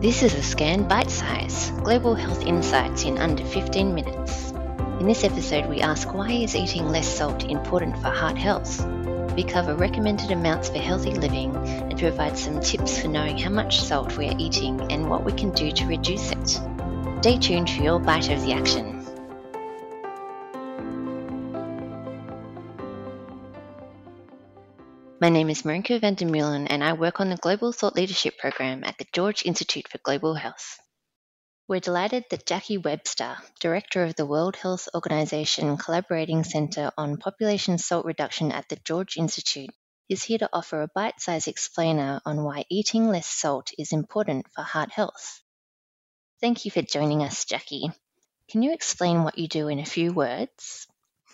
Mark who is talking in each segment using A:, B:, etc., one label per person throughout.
A: This is a scan bite size global health insights in under 15 minutes. In this episode, we ask why is eating less salt important for heart health? We cover recommended amounts for healthy living and provide some tips for knowing how much salt we are eating and what we can do to reduce it. Stay tuned for your bite of the action. My name is Marinka van der Meulen and I work on the Global Thought Leadership Program at the George Institute for Global Health. We're delighted that Jacqui Webster, Director of the World Health Organization Collaborating Center on Population Salt Reduction at the George Institute, is here to offer a bite sized explainer on why eating less salt is important for heart health. Thank you for joining us, Jacqui. Can you explain what you do in a few words?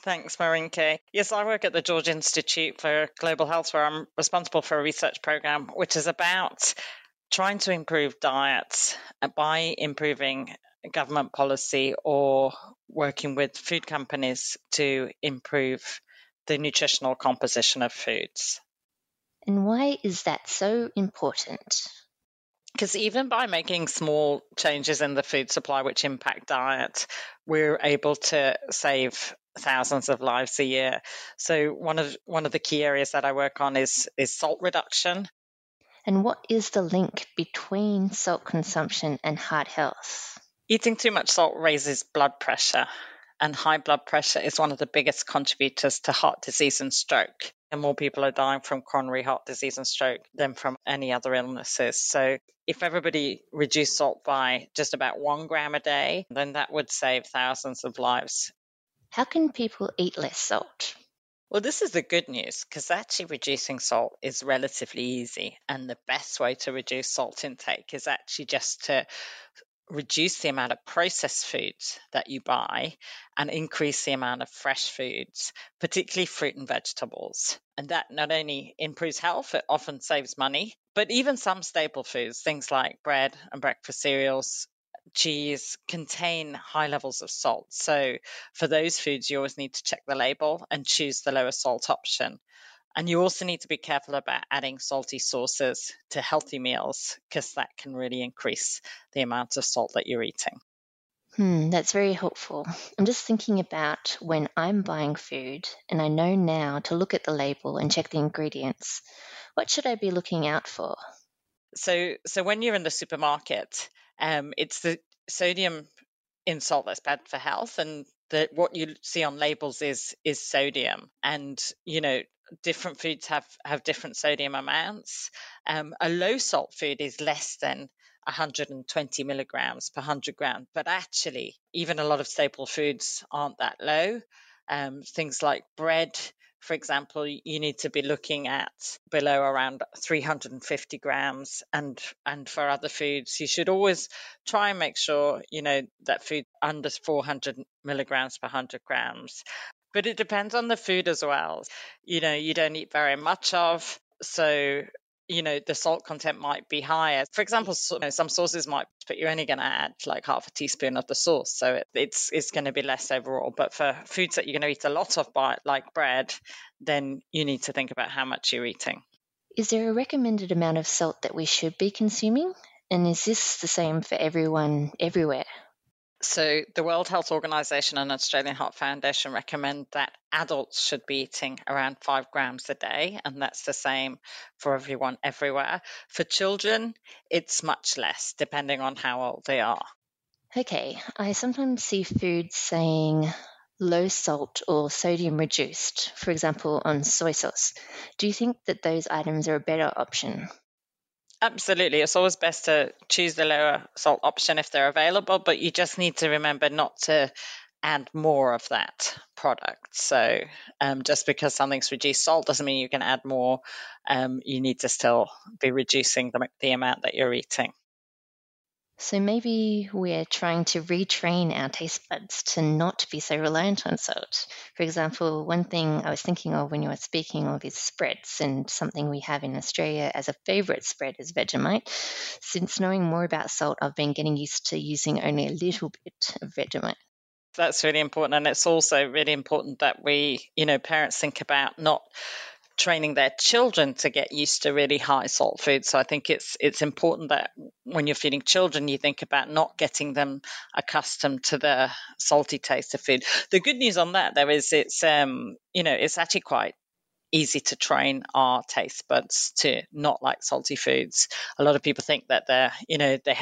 B: Thanks, Marinke. Yes, I work at the George Institute for Global Health, where I'm responsible for a research program which is about trying to improve diets by improving government policy or working with food companies to improve the nutritional composition of foods.
A: And why is that so important?
B: Because even by making small changes in the food supply which impact diet, we're able to save thousands of lives a year. So one of one of the key areas that I work on is is salt reduction.
A: And what is the link between salt consumption and heart health?
B: Eating too much salt raises blood pressure, and high blood pressure is one of the biggest contributors to heart disease and stroke. And more people are dying from coronary heart disease and stroke than from any other illnesses. So, if everybody reduced salt by just about one gram a day, then that would save thousands of lives.
A: How can people eat less salt?
B: Well, this is the good news because actually reducing salt is relatively easy. And the best way to reduce salt intake is actually just to reduce the amount of processed foods that you buy and increase the amount of fresh foods, particularly fruit and vegetables. And that not only improves health, it often saves money, but even some staple foods, things like bread and breakfast cereals, cheese contain high levels of salt. So for those foods, you always need to check the label and choose the lower salt option. And you also need to be careful about adding salty sauces to healthy meals because that can really increase the amount of salt that you're eating.
A: Hmm, that's very helpful. I'm just thinking about when I'm buying food and I know now to look at the label and check the ingredients. What should I be looking out for?
B: So, so when you're in the supermarket, um, it's the sodium in salt that's bad for health, and the, what you see on labels is is sodium. And you know, different foods have have different sodium amounts. Um, a low salt food is less than 120 milligrams per 100 grams, but actually, even a lot of staple foods aren't that low. Um, things like bread for example, you need to be looking at below around 350 grams, and and for other foods, you should always try and make sure you know that food under 400 milligrams per 100 grams. But it depends on the food as well. You know, you don't eat very much of, so you know the salt content might be higher. For example you know, some sauces might but you're only going to add like half a teaspoon of the sauce so it, it's it's going to be less overall. But for foods that you're going to eat a lot of by like bread then you need to think about how much you're eating.
A: Is there a recommended amount of salt that we should be consuming? And is this the same for everyone everywhere
B: so, the World Health Organization and Australian Heart Foundation recommend that adults should be eating around five grams a day, and that's the same for everyone everywhere. For children, it's much less, depending on how old they are.
A: Okay, I sometimes see foods saying low salt or sodium reduced, for example, on soy sauce. Do you think that those items are a better option?
B: Absolutely. It's always best to choose the lower salt option if they're available, but you just need to remember not to add more of that product. So um, just because something's reduced salt doesn't mean you can add more. Um, you need to still be reducing the, the amount that you're eating.
A: So maybe we're trying to retrain our taste buds to not be so reliant on salt. For example, one thing I was thinking of when you were speaking of is spreads, and something we have in Australia as a favourite spread is Vegemite. Since knowing more about salt, I've been getting used to using only a little bit of Vegemite.
B: That's really important, and it's also really important that we, you know, parents think about not training their children to get used to really high salt foods. So I think it's it's important that when you're feeding children, you think about not getting them accustomed to the salty taste of food. The good news on that, though, is it's um, you know it's actually quite easy to train our taste buds to not like salty foods. A lot of people think that they're, you know, they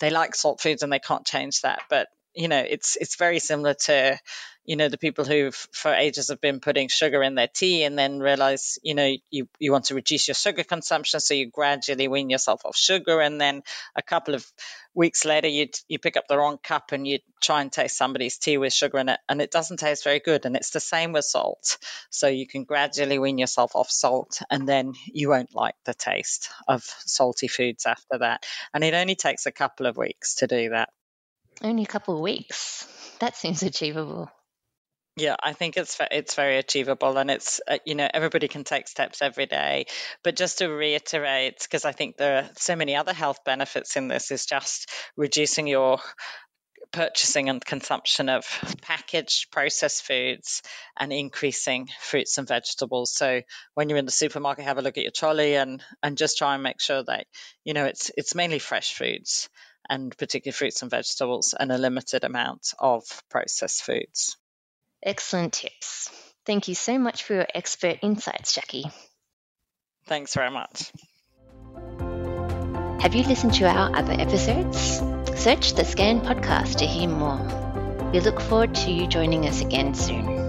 B: they like salt foods and they can't change that, but you know, it's it's very similar to you know the people who for ages have been putting sugar in their tea and then realize you know you, you want to reduce your sugar consumption so you gradually wean yourself off sugar and then a couple of weeks later you you pick up the wrong cup and you try and taste somebody's tea with sugar in it and it doesn't taste very good and it's the same with salt. So you can gradually wean yourself off salt and then you won't like the taste of salty foods after that. And it only takes a couple of weeks to do that.
A: Only a couple of weeks. That seems achievable
B: yeah, I think it's it's very achievable, and it's uh, you know everybody can take steps every day. But just to reiterate, because I think there are so many other health benefits in this, is just reducing your purchasing and consumption of packaged processed foods and increasing fruits and vegetables. So when you're in the supermarket, have a look at your trolley and and just try and make sure that you know it's it's mainly fresh foods and particularly fruits and vegetables and a limited amount of processed foods.
A: Excellent tips. Thank you so much for your expert insights, Jacqui.
B: Thanks very much.
A: Have you listened to our other episodes? Search the Scan podcast to hear more. We look forward to you joining us again soon.